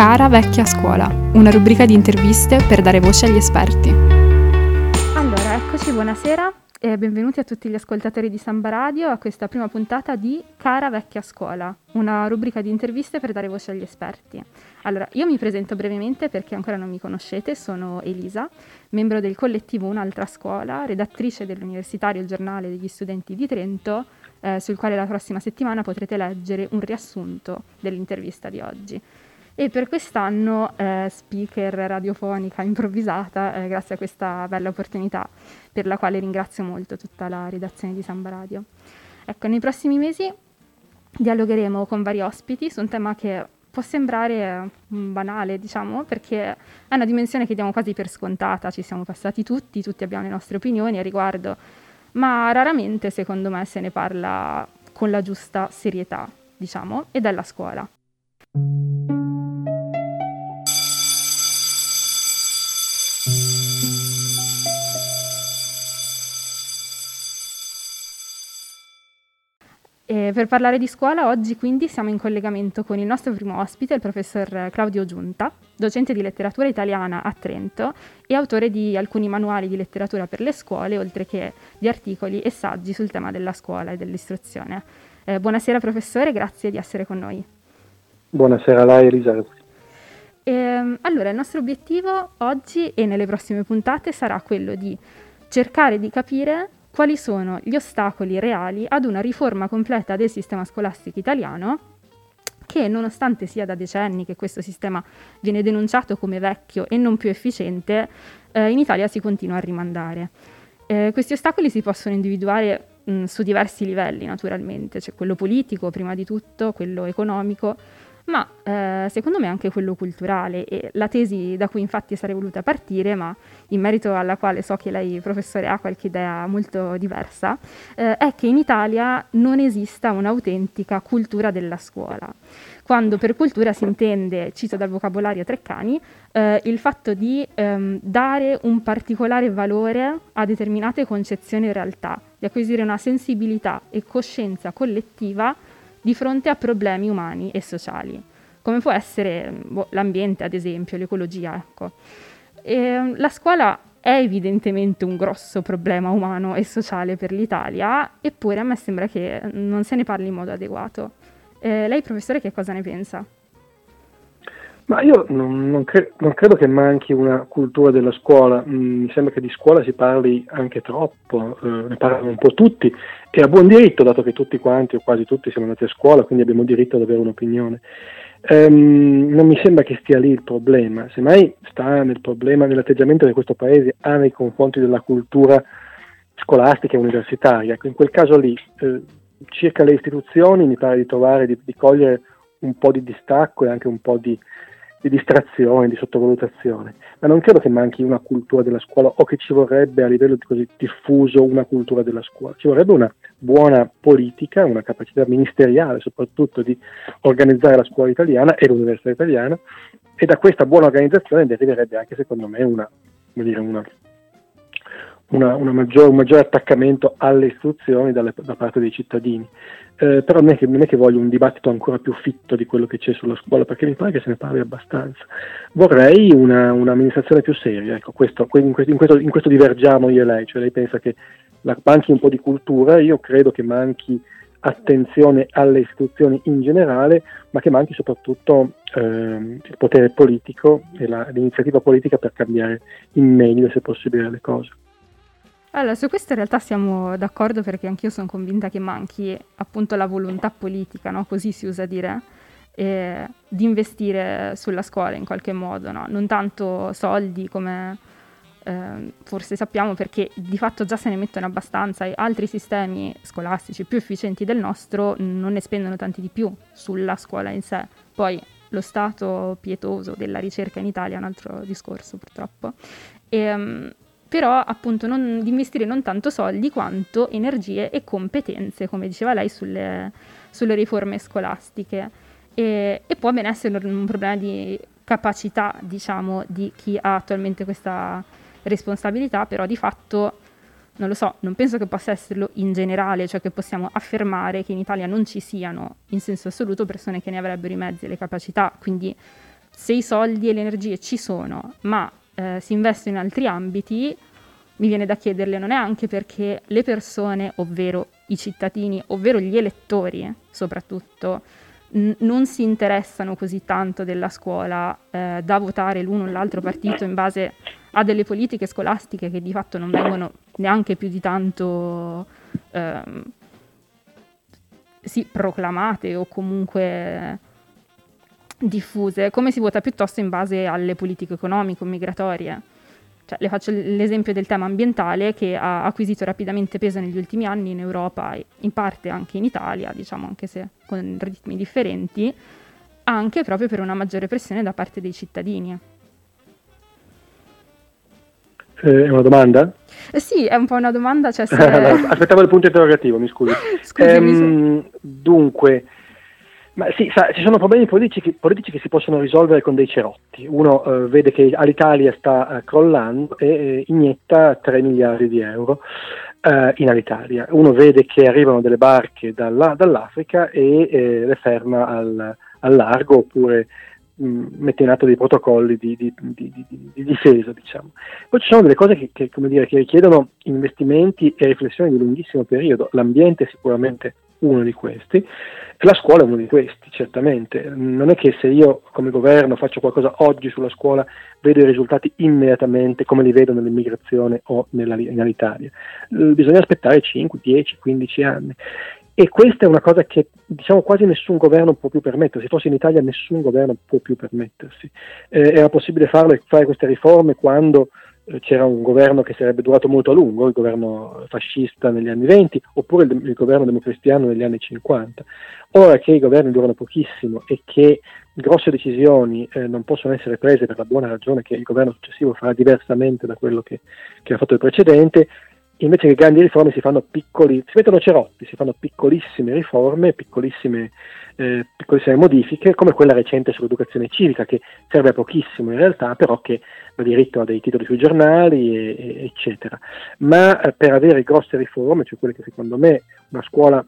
Cara vecchia scuola, una rubrica di interviste per dare voce agli esperti. Allora, eccoci, buonasera e benvenuti a tutti gli ascoltatori di Samba Radio a questa prima puntata di Cara vecchia scuola, una rubrica di interviste per dare voce agli esperti. Allora, io mi presento brevemente perché ancora non mi conoscete, sono Elisa, membro del collettivo Un'altra scuola, redattrice dell'Universitario giornale degli studenti di Trento, eh, sul quale la prossima settimana potrete leggere un riassunto dell'intervista di oggi e per quest'anno eh, speaker radiofonica improvvisata eh, grazie a questa bella opportunità per la quale ringrazio molto tutta la redazione di Samba Radio. Ecco, nei prossimi mesi dialogheremo con vari ospiti su un tema che può sembrare mm, banale, diciamo, perché è una dimensione che diamo quasi per scontata, ci siamo passati tutti, tutti abbiamo le nostre opinioni a riguardo, ma raramente secondo me se ne parla con la giusta serietà, diciamo, e della scuola. E per parlare di scuola, oggi quindi siamo in collegamento con il nostro primo ospite, il professor Claudio Giunta, docente di letteratura italiana a Trento e autore di alcuni manuali di letteratura per le scuole, oltre che di articoli e saggi sul tema della scuola e dell'istruzione. Eh, buonasera professore, grazie di essere con noi. Buonasera a lei Elisabetta. E, ehm, allora, il nostro obiettivo oggi e nelle prossime puntate sarà quello di cercare di capire quali sono gli ostacoli reali ad una riforma completa del sistema scolastico italiano che nonostante sia da decenni che questo sistema viene denunciato come vecchio e non più efficiente, eh, in Italia si continua a rimandare. Eh, questi ostacoli si possono individuare mh, su diversi livelli naturalmente, c'è quello politico prima di tutto, quello economico, ma eh, secondo me anche quello culturale e la tesi da cui infatti sarei voluta partire, ma in merito alla quale so che lei professore ha qualche idea molto diversa, eh, è che in Italia non esista un'autentica cultura della scuola. Quando per cultura si intende, cito dal vocabolario Treccani, eh, il fatto di ehm, dare un particolare valore a determinate concezioni e realtà, di acquisire una sensibilità e coscienza collettiva di fronte a problemi umani e sociali, come può essere boh, l'ambiente, ad esempio, l'ecologia. Ecco. E, la scuola è evidentemente un grosso problema umano e sociale per l'Italia, eppure a me sembra che non se ne parli in modo adeguato. Eh, lei, professore, che cosa ne pensa? Ma io non, non, cre- non, credo che manchi una cultura della scuola, mm, mi sembra che di scuola si parli anche troppo, eh, ne parlano un po' tutti e a buon diritto, dato che tutti quanti o quasi tutti siamo andati a scuola, quindi abbiamo diritto ad avere un'opinione. Ehm, non mi sembra che stia lì il problema, semmai sta nel problema, nell'atteggiamento che questo Paese ha nei confronti della cultura scolastica e universitaria. In quel caso lì, eh, circa le istituzioni, mi pare di trovare, di, di cogliere un po' di distacco e anche un po' di di distrazione, di sottovalutazione, ma non credo che manchi una cultura della scuola o che ci vorrebbe a livello così diffuso una cultura della scuola, ci vorrebbe una buona politica, una capacità ministeriale soprattutto di organizzare la scuola italiana e l'università italiana e da questa buona organizzazione deriverebbe anche secondo me una, dire, una una, maggior, un maggiore attaccamento alle istruzioni dalle, da parte dei cittadini. Eh, però non è, che, non è, che, voglio un dibattito ancora più fitto di quello che c'è sulla scuola, perché mi pare che se ne parli abbastanza. Vorrei una, un'amministrazione più seria, ecco, questo, in, questo, in, questo, divergiamo io e lei, cioè lei pensa che la, manchi un po' di cultura, io credo che manchi attenzione alle istituzioni in generale, ma che manchi soprattutto eh, il potere politico e la, l'iniziativa politica per cambiare in meglio, se possibile, le cose. Allora, su questo in realtà siamo d'accordo perché anch'io sono convinta che manchi appunto la volontà politica, no? così si usa dire, eh, di investire sulla scuola in qualche modo, no? non tanto soldi come eh, forse sappiamo perché di fatto già se ne mettono abbastanza e altri sistemi scolastici più efficienti del nostro non ne spendono tanti di più sulla scuola in sé. Poi lo stato pietoso della ricerca in Italia è un altro discorso purtroppo. E, um, però appunto non, di investire non tanto soldi quanto energie e competenze, come diceva lei, sulle, sulle riforme scolastiche. E, e, può ben essere un problema di capacità, diciamo, di chi ha attualmente questa responsabilità, però di fatto non lo so, non penso che possa esserlo in generale, cioè che possiamo affermare che in Italia non ci siano in senso assoluto persone che ne avrebbero i mezzi e le capacità, quindi se i soldi e le energie ci sono, ma eh, si investono in altri ambiti, mi viene da chiederle non è anche perché le persone, ovvero i cittadini, ovvero gli elettori soprattutto, n- non si interessano così tanto della scuola eh, da votare l'uno o l'altro partito in base a delle politiche scolastiche che di fatto non vengono neanche più di tanto ehm, sì, proclamate o comunque diffuse, come si vota piuttosto in base alle politiche economico-migratorie. Cioè, le faccio l'esempio del tema ambientale che ha acquisito rapidamente peso negli ultimi anni in Europa e in parte anche in Italia, diciamo anche se con ritmi differenti, anche proprio per una maggiore pressione da parte dei cittadini. Eh, è una domanda? Eh sì, è un po' una domanda. Cioè se... Aspettavo il punto interrogativo, mi scusi. Scusi, ehm, mi... Dunque, ma sì, sa, ci sono problemi politici, politici, che si possono risolvere con dei cerotti. Uno eh, vede che Alitalia sta eh, crollando e eh, inietta 3 miliardi di euro eh, in Alitalia. Uno vede che arrivano delle barche dalla, dall'Africa e eh, le ferma al, al largo oppure mh, mette in atto dei protocolli di, di, di, di, difesa. Diciamo. Poi ci sono delle cose che, che, dire, che richiedono investimenti e riflessioni di lunghissimo periodo. L'ambiente sicuramente uno di questi. La scuola è uno di questi, certamente. Non è che se io come governo faccio qualcosa oggi sulla scuola vedo i risultati immediatamente come li vedo nell'immigrazione o nella, nell'Italia. Bisogna aspettare 5, 10, 15 anni. E questa è una cosa che diciamo quasi nessun governo può più permettersi. Se fosse in Italia nessun governo può più permettersi. Eh, era possibile farle, fare queste riforme quando c'era un governo che sarebbe durato molto a lungo, il governo fascista negli anni 20 oppure il, il governo democristiano negli anni 50. Ora che i governi durano pochissimo e che grosse decisioni eh, non possono essere prese per la buona ragione che il governo successivo farà diversamente da quello che, che ha fatto il precedente, invece che grandi riforme si fanno piccoli, si mettono cerotti, si fanno piccolissime riforme, piccolissime, eh, piccolissime modifiche, come quella recente sull'educazione civica, che serve a pochissimo in realtà, però che ha diritto a dei titoli sui giornali, e, e, eccetera. Ma eh, per avere grosse riforme, cioè quelle che secondo me una scuola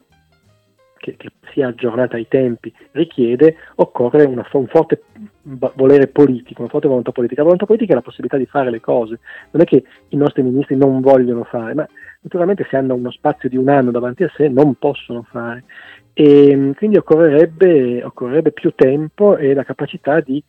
che, che, sia aggiornata ai tempi richiede, occorre una, un forte volere politico, una forte volontà politica. La volontà politica è la possibilità di fare le cose, non è che i nostri ministri non vogliono fare, ma naturalmente se hanno uno spazio di un anno davanti a sé non possono fare. E quindi occorrerebbe, occorrerebbe più tempo e la capacità di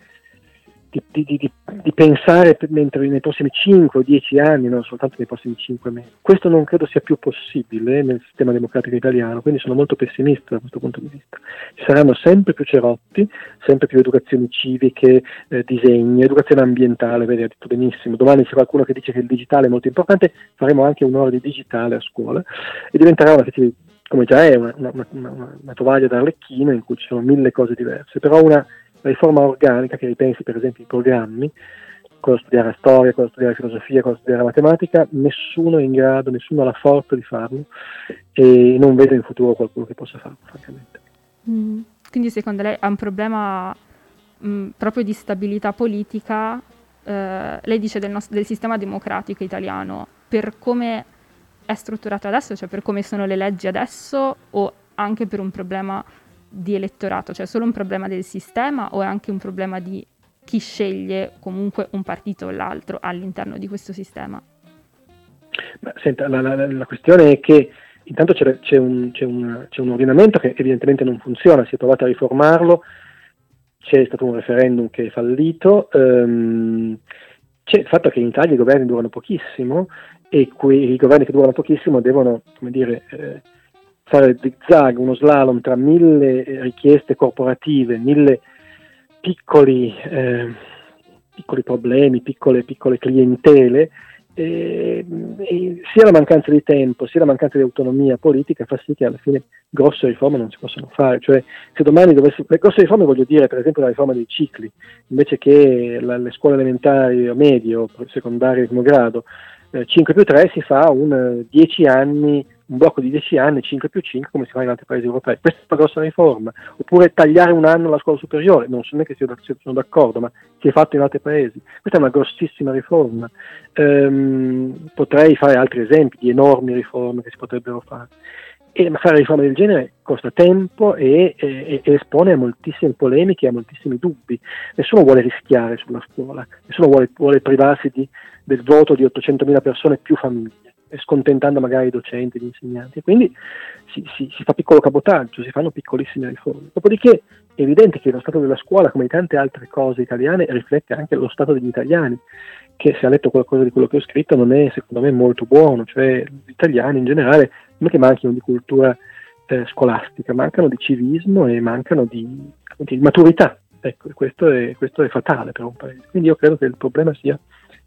di, di, di, pensare mentre nei prossimi 5 o 10 anni, non soltanto nei prossimi 5 mesi. Questo non credo sia più possibile nel sistema democratico italiano, quindi sono molto pessimista da questo punto di vista. Ci saranno sempre più cerotti, sempre più educazioni civiche, eh, disegni, educazione ambientale, vedi, ha detto benissimo. Domani c'è qualcuno che dice che il digitale è molto importante, faremo anche un'ora di digitale a scuola e diventerà una specie di come già è una, una, una, una tovaglia d'arlecchino in cui ci sono mille cose diverse, però una riforma organica che ripensi per esempio i programmi, cosa studiare storia, cosa studiare filosofia, cosa studiare matematica, nessuno è in grado, nessuno ha la forza di farlo e non vedo in futuro qualcuno che possa farlo, francamente. Mm. Quindi secondo lei ha un problema mh, mm, proprio di stabilità politica, eh, lei dice del, nostro, del sistema democratico italiano, per come è strutturato adesso, cioè per come sono le leggi adesso o anche per un problema di elettorato, cioè solo un problema del sistema o è anche un problema di chi sceglie comunque un partito o l'altro all'interno di questo sistema? Ma, senta, la, la, la, questione è che intanto c'è, c'è, un, c'è, un, c'è, un, ordinamento che evidentemente non funziona, si è provato a riformarlo, c'è stato un referendum che è fallito, um, c'è il fatto che in Italia i governi durano pochissimo e quei governi che durano pochissimo devono, come dire, eh, fare zigzag, uno slalom tra mille richieste corporative, mille piccoli, eh, piccoli problemi, piccole, piccole clientele, e, e sia la mancanza di tempo sia la mancanza di autonomia politica fa sì che alla fine grosse riforme non si possono fare. Cioè, se domani dovesse. Le grosse riforme voglio dire, per esempio, la riforma dei cicli, invece che la, le scuole elementari o medie o secondarie primo grado, eh, 5 più 3 si fa un 10 eh, anni un blocco di 10 anni, 5 più 5, come si fa in altri paesi europei. Questa è una grossa riforma. Oppure tagliare un anno la scuola superiore, non so neanche se sono d'accordo, ma si è fatto in altri paesi. Questa è una grossissima riforma. Ehm, potrei fare altri esempi di enormi riforme che si potrebbero fare. e fare riforme del genere costa tempo e, e, e, espone a moltissime polemiche, a moltissimi dubbi. Nessuno vuole rischiare sulla scuola, nessuno vuole, vuole privarsi di, del voto di 800.000 persone più famiglie, scontentando magari i docenti, gli insegnanti. Quindi si, si, si fa piccolo cabotaggio, si fanno piccolissime riforme. Dopodiché è evidente che lo stato della scuola, come tante altre cose italiane, riflette anche lo stato degli italiani che se ha letto qualcosa di quello che ho scritto non è secondo me molto buono, cioè gli italiani in generale non è che manchino di cultura eh, scolastica, mancano di civismo e mancano di, di maturità. Ecco, questo è, questo è fatale per un paese. Quindi io credo che il problema sia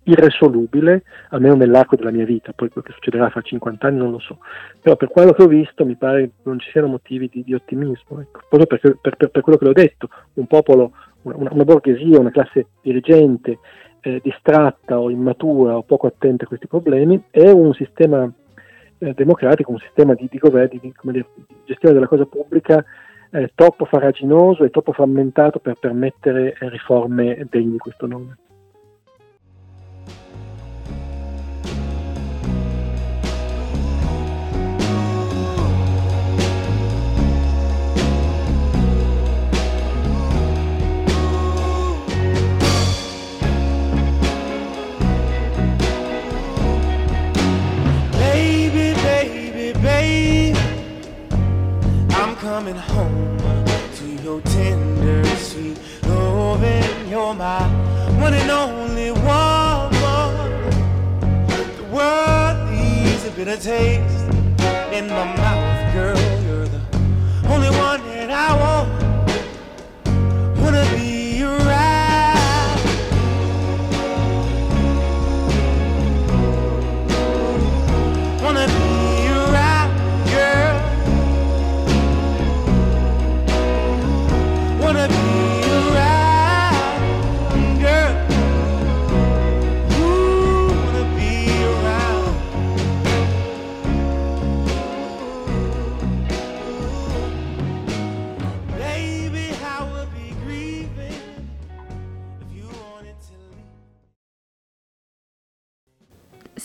irresolubile, almeno nell'arco della mia vita, poi quello che succederà fra 50 anni non lo so, però per quello che ho visto mi pare non ci siano motivi di, di ottimismo, ecco. proprio perché, per, per, per, quello che l'ho detto, un popolo, una, una borghesia, una classe dirigente eh, distratta o immatura o poco attenta a questi problemi è un sistema eh, democratico, un sistema di, di governo, di, di, gestione della cosa pubblica eh, troppo faraginoso e troppo frammentato per permettere eh, riforme degne di questo nome.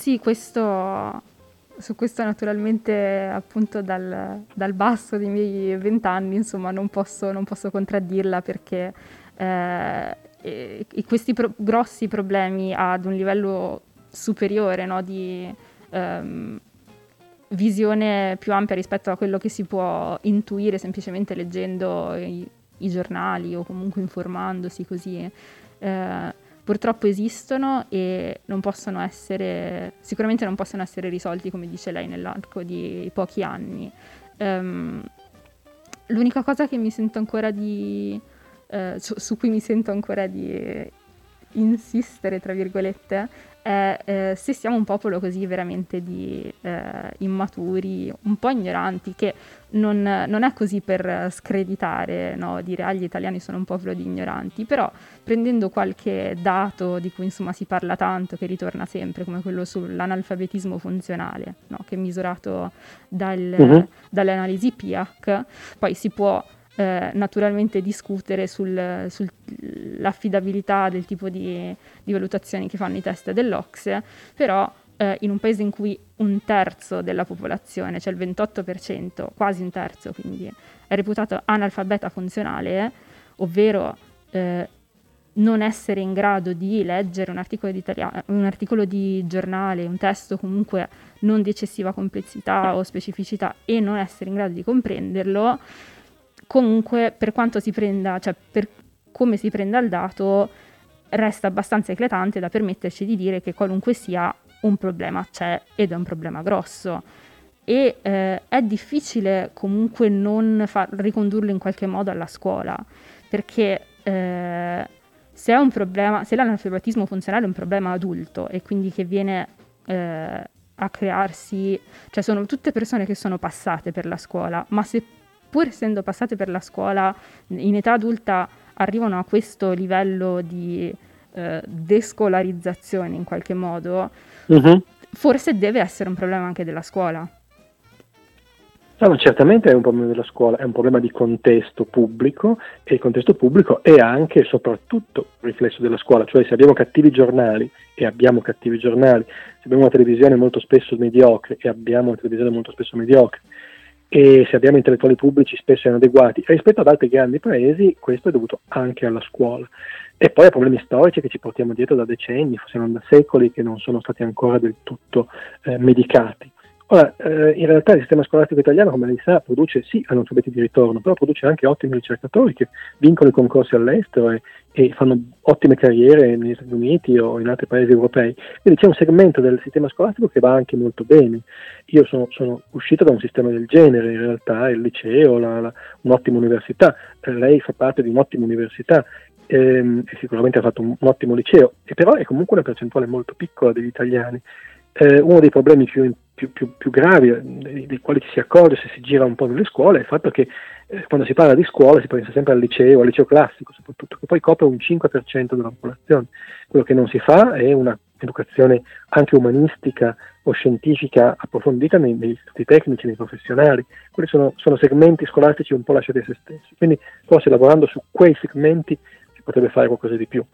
Sì, questo, su questo naturalmente appunto dal, dal basso dei miei vent'anni insomma non posso, non posso contraddirla perché eh, e, e questi pro- grossi problemi ad un livello superiore no, di ehm, visione più ampia rispetto a quello che si può intuire semplicemente leggendo i, i giornali o comunque informandosi così. Eh, purtroppo esistono e non possono essere, sicuramente non possono essere risolti, come dice lei, nell'arco di pochi anni. Um, l'unica cosa che mi sento ancora di, uh, su, su, cui mi sento ancora di insistere, tra virgolette, è eh, se siamo un popolo così veramente di eh, immaturi, un po' ignoranti, che non, non è così per screditare, no? dire ah, gli italiani sono un popolo di ignoranti, però prendendo qualche dato di cui insomma si parla tanto, che ritorna sempre, come quello sull'analfabetismo funzionale, no? che è misurato dal, uh-huh. dalle analisi PIAC, poi si può eh, naturalmente discutere sull'affidabilità sul del tipo di, di, valutazioni che fanno i test dell'Ocse, però eh, in un paese in cui un terzo della popolazione, cioè il 28%, quasi un terzo quindi, è reputato analfabeta funzionale, ovvero eh, non essere in grado di leggere un articolo di, un articolo di, giornale, un testo comunque non di eccessiva complessità o specificità e non essere in grado di comprenderlo, comunque per quanto si prenda, cioè per come si prenda il dato, resta abbastanza eclatante da permetterci di dire che qualunque sia un problema c'è ed è un problema grosso. E eh, è difficile comunque non far, ricondurlo in qualche modo alla scuola, perché eh, se, è un problema, se l'analfabetismo funzionale è un problema adulto e quindi che viene eh, a crearsi, cioè sono tutte persone che sono passate per la scuola, ma se pur essendo passate per la scuola in età adulta arrivano a questo livello di eh, descolarizzazione in qualche modo, uh-huh. forse deve essere un problema anche della scuola. No, certamente è un problema della scuola, è un problema di contesto pubblico e il contesto pubblico è anche e soprattutto un riflesso della scuola, cioè se abbiamo cattivi giornali e abbiamo cattivi giornali, se abbiamo una televisione molto spesso mediocre e abbiamo una televisione molto spesso mediocre, e se abbiamo intellettuali pubblici spesso inadeguati rispetto ad altri grandi paesi, questo è dovuto anche alla scuola. E poi a problemi storici che ci portiamo dietro da decenni, se non da secoli, che non sono stati ancora del tutto eh, medicati. Ora, eh, in realtà il sistema scolastico italiano, come lei sa, produce sì analfabeti di ritorno, però produce anche ottimi ricercatori che vincono i concorsi all'estero e, e, fanno ottime carriere negli Stati Uniti o in altri paesi europei. Quindi c'è un segmento del sistema scolastico che va anche molto bene. Io sono, sono uscito da un sistema del genere, in realtà, il liceo, la, la, un'ottima università. Eh, lei fa parte di un'ottima università ehm, e sicuramente ha fatto un, un ottimo liceo, e però è comunque una percentuale molto piccola degli italiani. Eh, uno dei problemi più, più, più, più gravi, eh, dei, quali ci si accorge se si gira un po' nelle scuole, è il fatto che eh, quando si parla di scuola si pensa sempre al liceo, al liceo classico soprattutto, che poi copre un 5% della popolazione. Quello che non si fa è un'educazione anche umanistica o scientifica approfondita nei, nei studi tecnici, nei professionali. Quelli sono, sono segmenti scolastici un po' lasciati a se stessi. Quindi forse lavorando su quei segmenti si potrebbe fare qualcosa di più.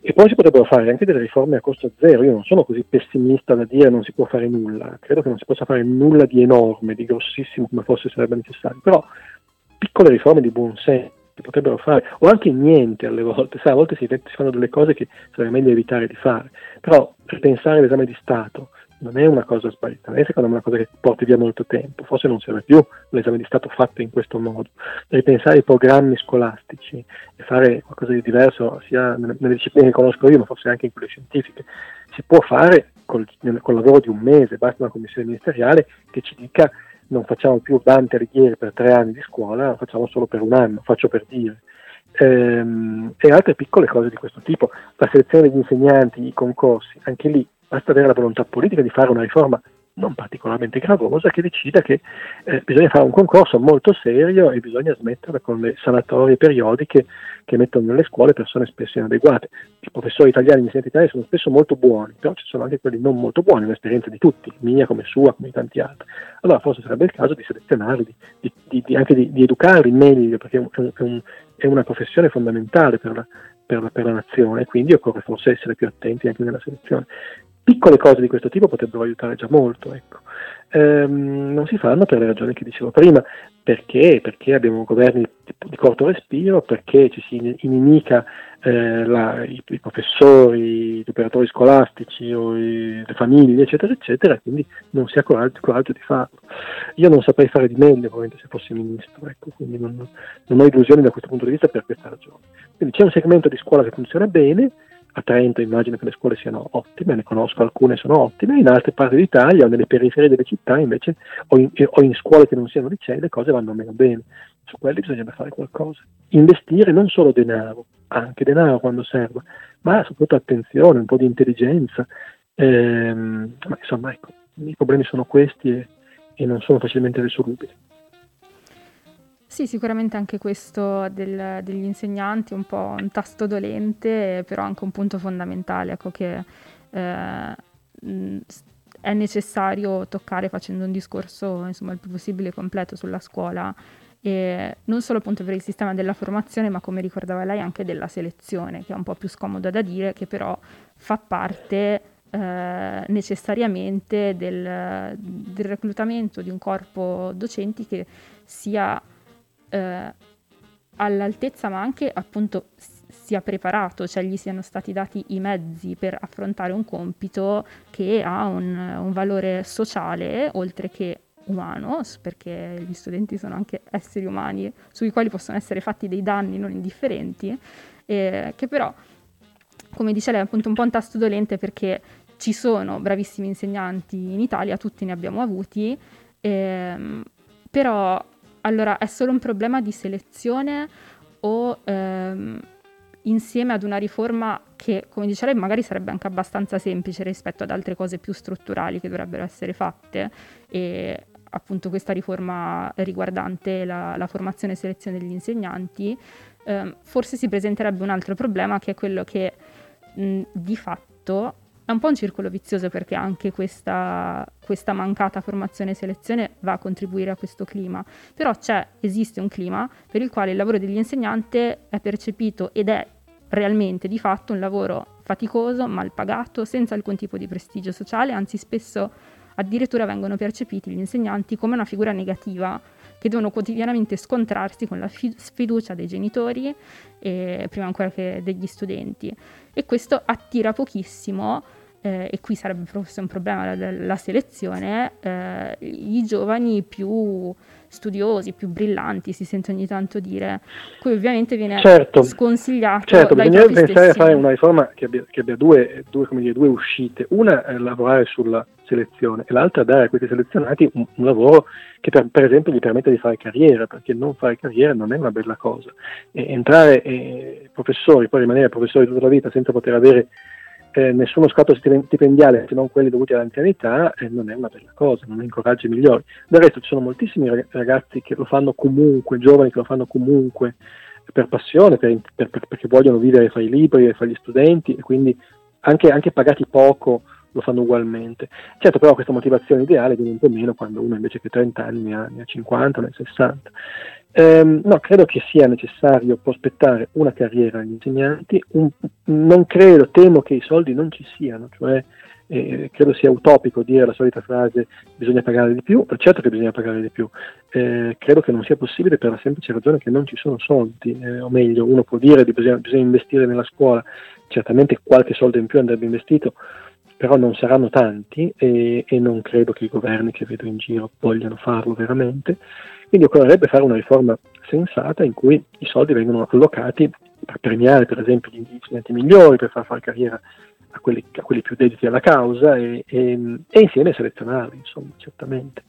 E poi si potrebbero fare anche delle riforme a costo zero. Io non sono così pessimista da dire non si può fare nulla. Credo che non si possa fare nulla di enorme, di grossissimo come forse sarebbe necessario. Però piccole riforme di buon senso si potrebbero fare, o anche niente alle volte. Sai, a volte si, si fanno delle cose che sarebbe meglio evitare di fare. Però ripensare l'esame di Stato, non è una cosa sbagliata, non è secondo me una cosa che porti via molto tempo, forse non serve più l'esame di Stato fatto in questo modo. Ripensare i programmi scolastici e fare qualcosa di diverso sia nelle discipline che conosco io, ma forse anche in quelle scientifiche, si può fare col, col lavoro di un mese, basta una commissione ministeriale che ci dica non facciamo più Dante Alighieri per tre anni di scuola, facciamo solo per un anno, faccio per dire. Ehm, e altre piccole cose di questo tipo, la selezione degli insegnanti, i concorsi, anche lì basta avere la volontà politica di fare una riforma non particolarmente gravosa che decida che eh, bisogna fare un concorso molto serio e bisogna smettere con le sanatorie periodiche che mettono nelle scuole persone spesso inadeguate. I professori italiani, gli insegnanti italiani sono spesso molto buoni, però ci sono anche quelli non molto buoni, un'esperienza di tutti, mia come sua, come tanti altri. Allora forse sarebbe il caso di selezionarli, di, di, di, anche di, educarli meglio, perché è, un, è, una professione fondamentale per la, per la, per la nazione, quindi occorre forse essere più attenti anche nella selezione piccole cose di questo tipo potrebbero aiutare già molto. Ecco. Ehm, non si fanno per le ragioni che dicevo prima, perché? Perché abbiamo governi di, corto respiro, perché ci si inimica eh, la, i, i, professori, gli operatori scolastici o i, le famiglie, eccetera, eccetera, quindi non si ha coraggio, coraggio, di farlo. Io non saprei fare di meglio, probabilmente, se fossi ministro, ecco, quindi non, non ho illusioni da questo punto di vista per questa ragione. Quindi c'è un segmento di scuola che funziona bene, a Trento immagino che le scuole siano ottime, ne conosco alcune sono ottime, in altre parti d'Italia o nelle periferie delle città invece o in, o in scuole che non siano licei le cose vanno meno bene. Su quelli bisognerebbe fare qualcosa. Investire non solo denaro, anche denaro quando serve, ma soprattutto attenzione, un po' di intelligenza. Ehm, ma insomma, ecco, i problemi sono questi e, e non sono facilmente risolubili. Sì, sicuramente anche questo del, degli insegnanti è un po' un tasto dolente, però anche un punto fondamentale, ecco che eh, è necessario toccare facendo un discorso insomma, il più possibile completo sulla scuola e non solo appunto per il sistema della formazione, ma come ricordava lei anche della selezione, che è un po' più scomoda da dire, che però fa parte eh, necessariamente del, del reclutamento di un corpo docenti che sia eh, all'altezza ma anche appunto sia preparato, cioè gli siano stati dati i mezzi per affrontare un compito che ha un, un valore sociale oltre che umano, perché gli studenti sono anche esseri umani sui quali possono essere fatti dei danni non indifferenti, eh, che però, come dice lei, è appunto un po' un tasto dolente perché ci sono bravissimi insegnanti in Italia, tutti ne abbiamo avuti, ehm, però allora, è solo un problema di selezione o ehm, insieme ad una riforma che, come dice lei, magari sarebbe anche abbastanza semplice rispetto ad altre cose più strutturali che dovrebbero essere fatte e appunto questa riforma riguardante la, la formazione e selezione degli insegnanti, ehm, forse si presenterebbe un altro problema che è quello che mh, di fatto è un po' un circolo vizioso perché anche questa, questa, mancata formazione e selezione va a contribuire a questo clima, però esiste un clima per il quale il lavoro degli insegnanti è percepito ed è realmente di fatto un lavoro faticoso, mal pagato, senza alcun tipo di prestigio sociale, anzi spesso addirittura vengono percepiti gli insegnanti come una figura negativa che devono quotidianamente scontrarsi con la sfiducia dei genitori e prima ancora che degli studenti. E questo attira pochissimo eh, e qui sarebbe forse un problema la, la selezione, eh, i giovani più studiosi, più brillanti, si sente ogni tanto dire, cui ovviamente viene certo, sconsigliato. Certo, bisogna pensare a fare una riforma che abbia, che abbia due, due, dire, due, uscite, una è lavorare sulla selezione e l'altra dare a questi selezionati un, un lavoro che per, per, esempio gli permette di fare carriera, perché non fare carriera non è una bella cosa. E entrare eh, professori, poi rimanere professori tutta la vita senza poter avere eh, nessuno scatto stipendiale se non quelli dovuti all'anzianità eh, non è una bella cosa, non incoraggia i migliori. Del resto ci sono moltissimi ragazzi che lo fanno comunque, giovani che lo fanno comunque per passione, per, per, perché vogliono vivere fare i libri e fare gli studenti e quindi anche, anche pagati poco lo fanno ugualmente. Certo però questa motivazione ideale viene un po' meno quando uno invece che 30 anni ne ha, ne ha 50, ne ha 60. Ehm, no, credo che sia necessario prospettare una carriera agli insegnanti, un, non credo, temo che i soldi non ci siano, cioè eh, credo sia utopico dire la solita frase bisogna pagare di più, certo che bisogna pagare di più, eh, credo che non sia possibile per la semplice ragione che non ci sono soldi, eh, o meglio, uno può dire che bisogna, bisogna investire nella scuola, certamente qualche soldo in più andrebbe investito, però non saranno tanti e, e, non credo che i governi che vedo in giro vogliano farlo veramente. Quindi occorrerebbe fare una riforma sensata in cui i soldi vengono allocati per premiare per esempio gli insegnanti migliori, per far fare carriera a quelli, a quelli più dediti alla causa e, e, e, insieme selezionarli, insomma, certamente.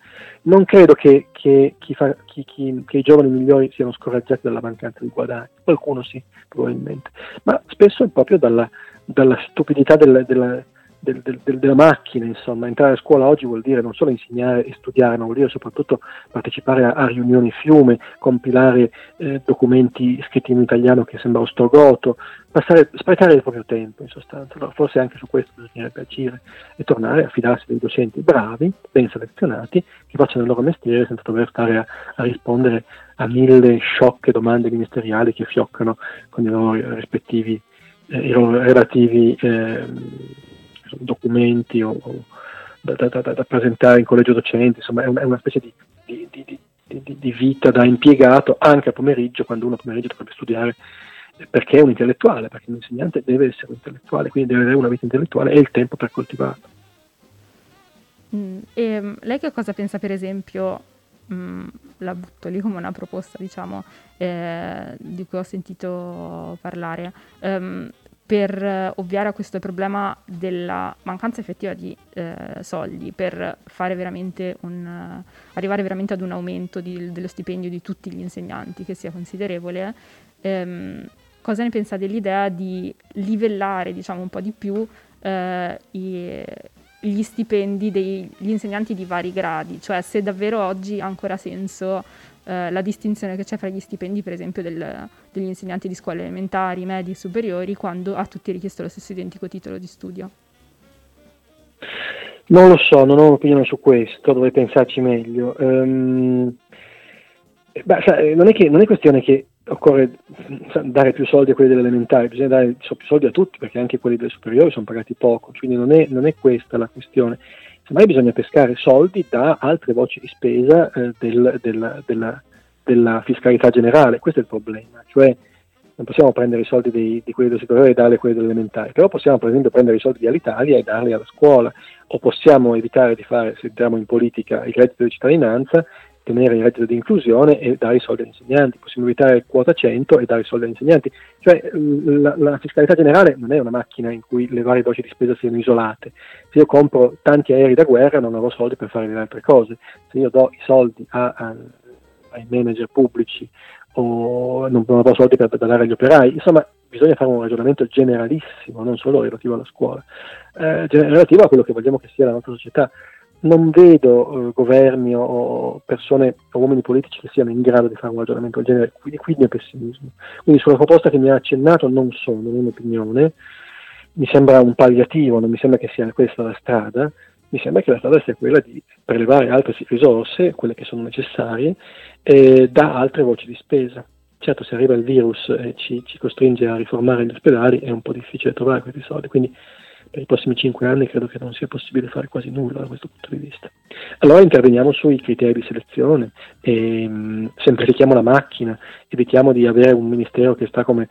Non credo che, che, chi fa, chi, che, i giovani migliori siano scoraggiati dalla mancanza di guadagni, qualcuno sì, probabilmente, ma spesso proprio dalla, dalla stupidità del, della, del, del, della macchina, insomma, entrare a scuola oggi vuol dire non solo insegnare e studiare, ma vuol dire soprattutto partecipare a, a riunioni fiume, compilare eh, documenti scritti in italiano che sembra ostrogoto, passare, sprecare il proprio tempo in sostanza. Allora, forse anche su questo bisognerebbe agire e tornare a fidarsi dei docenti bravi, ben selezionati, che facciano il loro mestiere senza dover stare a, a rispondere a mille sciocche domande ministeriali che fioccano con i loro rispettivi, eh, i loro relativi eh, documenti o, o da, da, da, da, presentare in collegio docente, insomma è una, è una specie di, di, di, di, vita da impiegato anche a pomeriggio, quando uno a pomeriggio dovrebbe studiare perché è un intellettuale, perché un insegnante deve essere un intellettuale, quindi deve avere una vita intellettuale e il tempo per coltivarla. Mm, e mm, lei che cosa pensa per esempio, mm, la butto lì come una proposta diciamo, eh, di cui ho sentito parlare, ehm, per eh, ovviare a questo problema della mancanza effettiva di eh, soldi, per veramente un, uh, arrivare veramente ad un aumento di, dello stipendio di tutti gli insegnanti che sia considerevole, ehm, cosa ne pensa dell'idea di livellare diciamo, un po' di più eh, i, gli stipendi degli insegnanti di vari gradi, cioè se davvero oggi ha ancora senso eh, la distinzione che c'è fra gli stipendi, per esempio, del, degli insegnanti di scuole elementari, medie e superiori, quando a tutti è richiesto lo stesso identico titolo di studio? Non lo so, non ho un'opinione su questo, dovrei pensarci meglio. Um, beh, sai, non, è che, non è questione che occorre dare più soldi a quelli delle elementari, bisogna dare più soldi a tutti perché anche quelli delle superiori sono pagati poco, quindi non è, non è questa la questione semmai bisogna pescare soldi da altre voci di spesa eh, del, del, della, della, fiscalità generale, questo è il problema, cioè non possiamo prendere i soldi di, di quelli del superiore e darli a quelli dell'elementare, però possiamo per esempio prendere i soldi di Alitalia e darli alla scuola, o possiamo evitare di fare, se entriamo in politica, il reddito di cittadinanza ottenere il reddito di inclusione e dare i soldi agli insegnanti, possiamo evitare quota 100 e dare i soldi agli insegnanti. Cioè la, la, fiscalità generale non è una macchina in cui le varie voci di spesa siano isolate. Se io compro tanti aerei da guerra non avrò soldi per fare le altre cose. Se io do i soldi a, a, ai manager pubblici o non, non avrò soldi per, per dare agli operai, insomma bisogna fare un ragionamento generalissimo, non solo relativo alla scuola, eh, relativo a quello che vogliamo che sia la nostra società non vedo eh, governi o persone o uomini politici che siano in grado di fare un ragionamento del genere, quindi qui il mio pessimismo. Quindi sulla proposta che mi ha accennato non so, non è un'opinione, mi sembra un palliativo, non mi sembra che sia questa la strada, mi sembra che la strada sia quella di prelevare altre risorse, quelle che sono necessarie, eh, da altre voci di spesa. Certo, se arriva il virus e ci, ci costringe a riformare gli ospedali è un po' difficile trovare questi soldi, quindi per i prossimi cinque anni credo che non sia possibile fare quasi nulla da questo punto di vista. Allora interveniamo sui criteri di selezione, e, mh, semplifichiamo la macchina, evitiamo di avere un ministero che sta come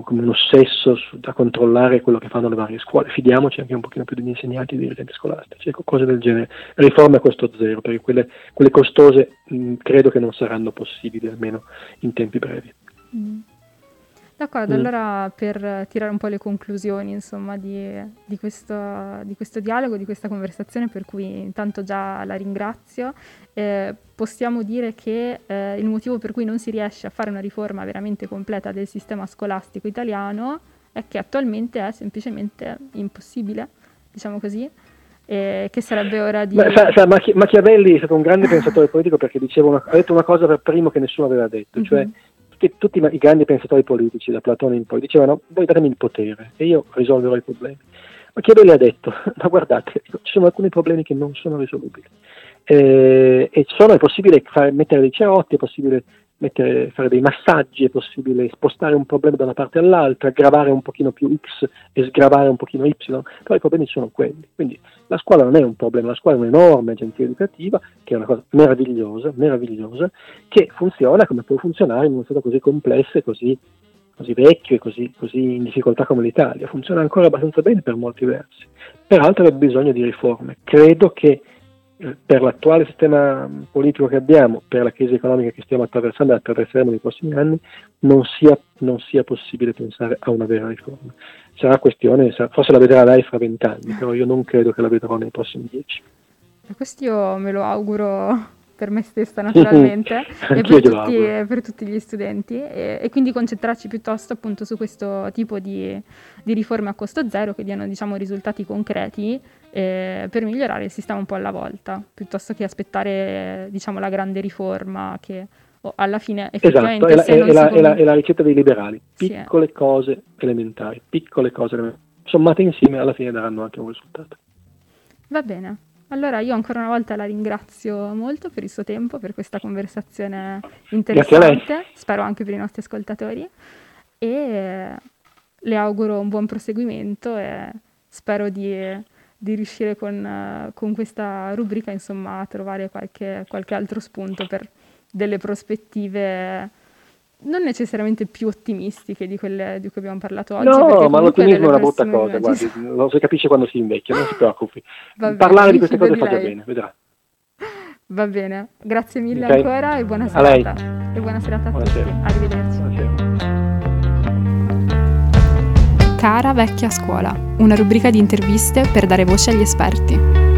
come un ossesso su, da controllare quello che fanno le varie scuole. Fidiamoci anche un pochino più degli insegnanti e dei dirigenti scolastici, ecco, cose del genere. Riforme a costo zero, perché quelle, quelle costose mh, credo che non saranno possibili, almeno in tempi brevi. Mm. D'accordo, mm. allora per tirare un po' le conclusioni insomma, di, di, questo, di, questo, dialogo, di questa conversazione, per cui intanto già la ringrazio, eh, possiamo dire che eh, il motivo per cui non si riesce a fare una riforma veramente completa del sistema scolastico italiano è che attualmente è semplicemente impossibile, diciamo così, e che sarebbe ora di... Beh, sa, sa, Machi- Machiavelli è stato un grande pensatore politico perché una, ha detto una cosa per primo che nessuno aveva detto, mm-hmm. cioè tutti, tutti, i grandi pensatori politici, da Platone in poi, dicevano voi datemi il potere e io risolverò i problemi. Machiavelli ha detto, ma guardate, ci sono alcuni problemi che non sono risolubili. Eh, e sono, è possibile fare, mettere dei cerotti, è possibile mettere, fare dei massaggi, è possibile spostare un problema da una parte all'altra, gravare un pochino più X e sgravare un pochino Y, però i problemi sono quelli. Quindi la scuola non è un problema, la scuola è un'enorme agenzia educativa, che è una cosa meravigliosa, meravigliosa, che funziona come può funzionare in uno stato così complesso e così, così vecchio e così, così in difficoltà come l'Italia. Funziona ancora abbastanza bene per molti versi. Peraltro ha bisogno di riforme. Credo che per l'attuale sistema politico che abbiamo, per la crisi economica che stiamo attraversando e attraverseremo nei prossimi anni, non sia, non sia possibile pensare a una vera riforma. Sarà questione, forse la vedrà lei fra vent'anni, però io non credo che la vedrò nei prossimi dieci. Questo io me lo auguro per me stessa naturalmente e per tutti, per tutti, gli studenti e, e, quindi concentrarci piuttosto appunto su questo tipo di, di riforme a costo zero che diano diciamo risultati concreti eh, per migliorare il sistema un po' alla volta piuttosto che aspettare diciamo la grande riforma che oh, alla fine effettivamente esatto, è la, è, la, è, la, è la, ricetta dei liberali. Piccole sì, cose elementari piccole cose elementari sommate insieme alla fine daranno anche un risultato. Va bene. Allora io ancora una volta la ringrazio molto per il suo tempo, per questa conversazione interessante, spero anche per i nostri ascoltatori e le auguro un buon proseguimento e spero di, di riuscire con, con, questa rubrica insomma, a trovare qualche, qualche altro spunto per delle prospettive non necessariamente più ottimistiche di quelle di cui abbiamo parlato oggi. No, ma l'ottimismo è una brutta cosa, guardi, lo si capisce quando si invecchia, non si preoccupi. Bene, Parlare di queste cose fa già bene, vedrà. Va bene, grazie mille okay. ancora e buona serata. E buona serata a Buonasera. tutti. Arrivederci. Cara vecchia scuola, una rubrica di interviste per dare voce agli esperti.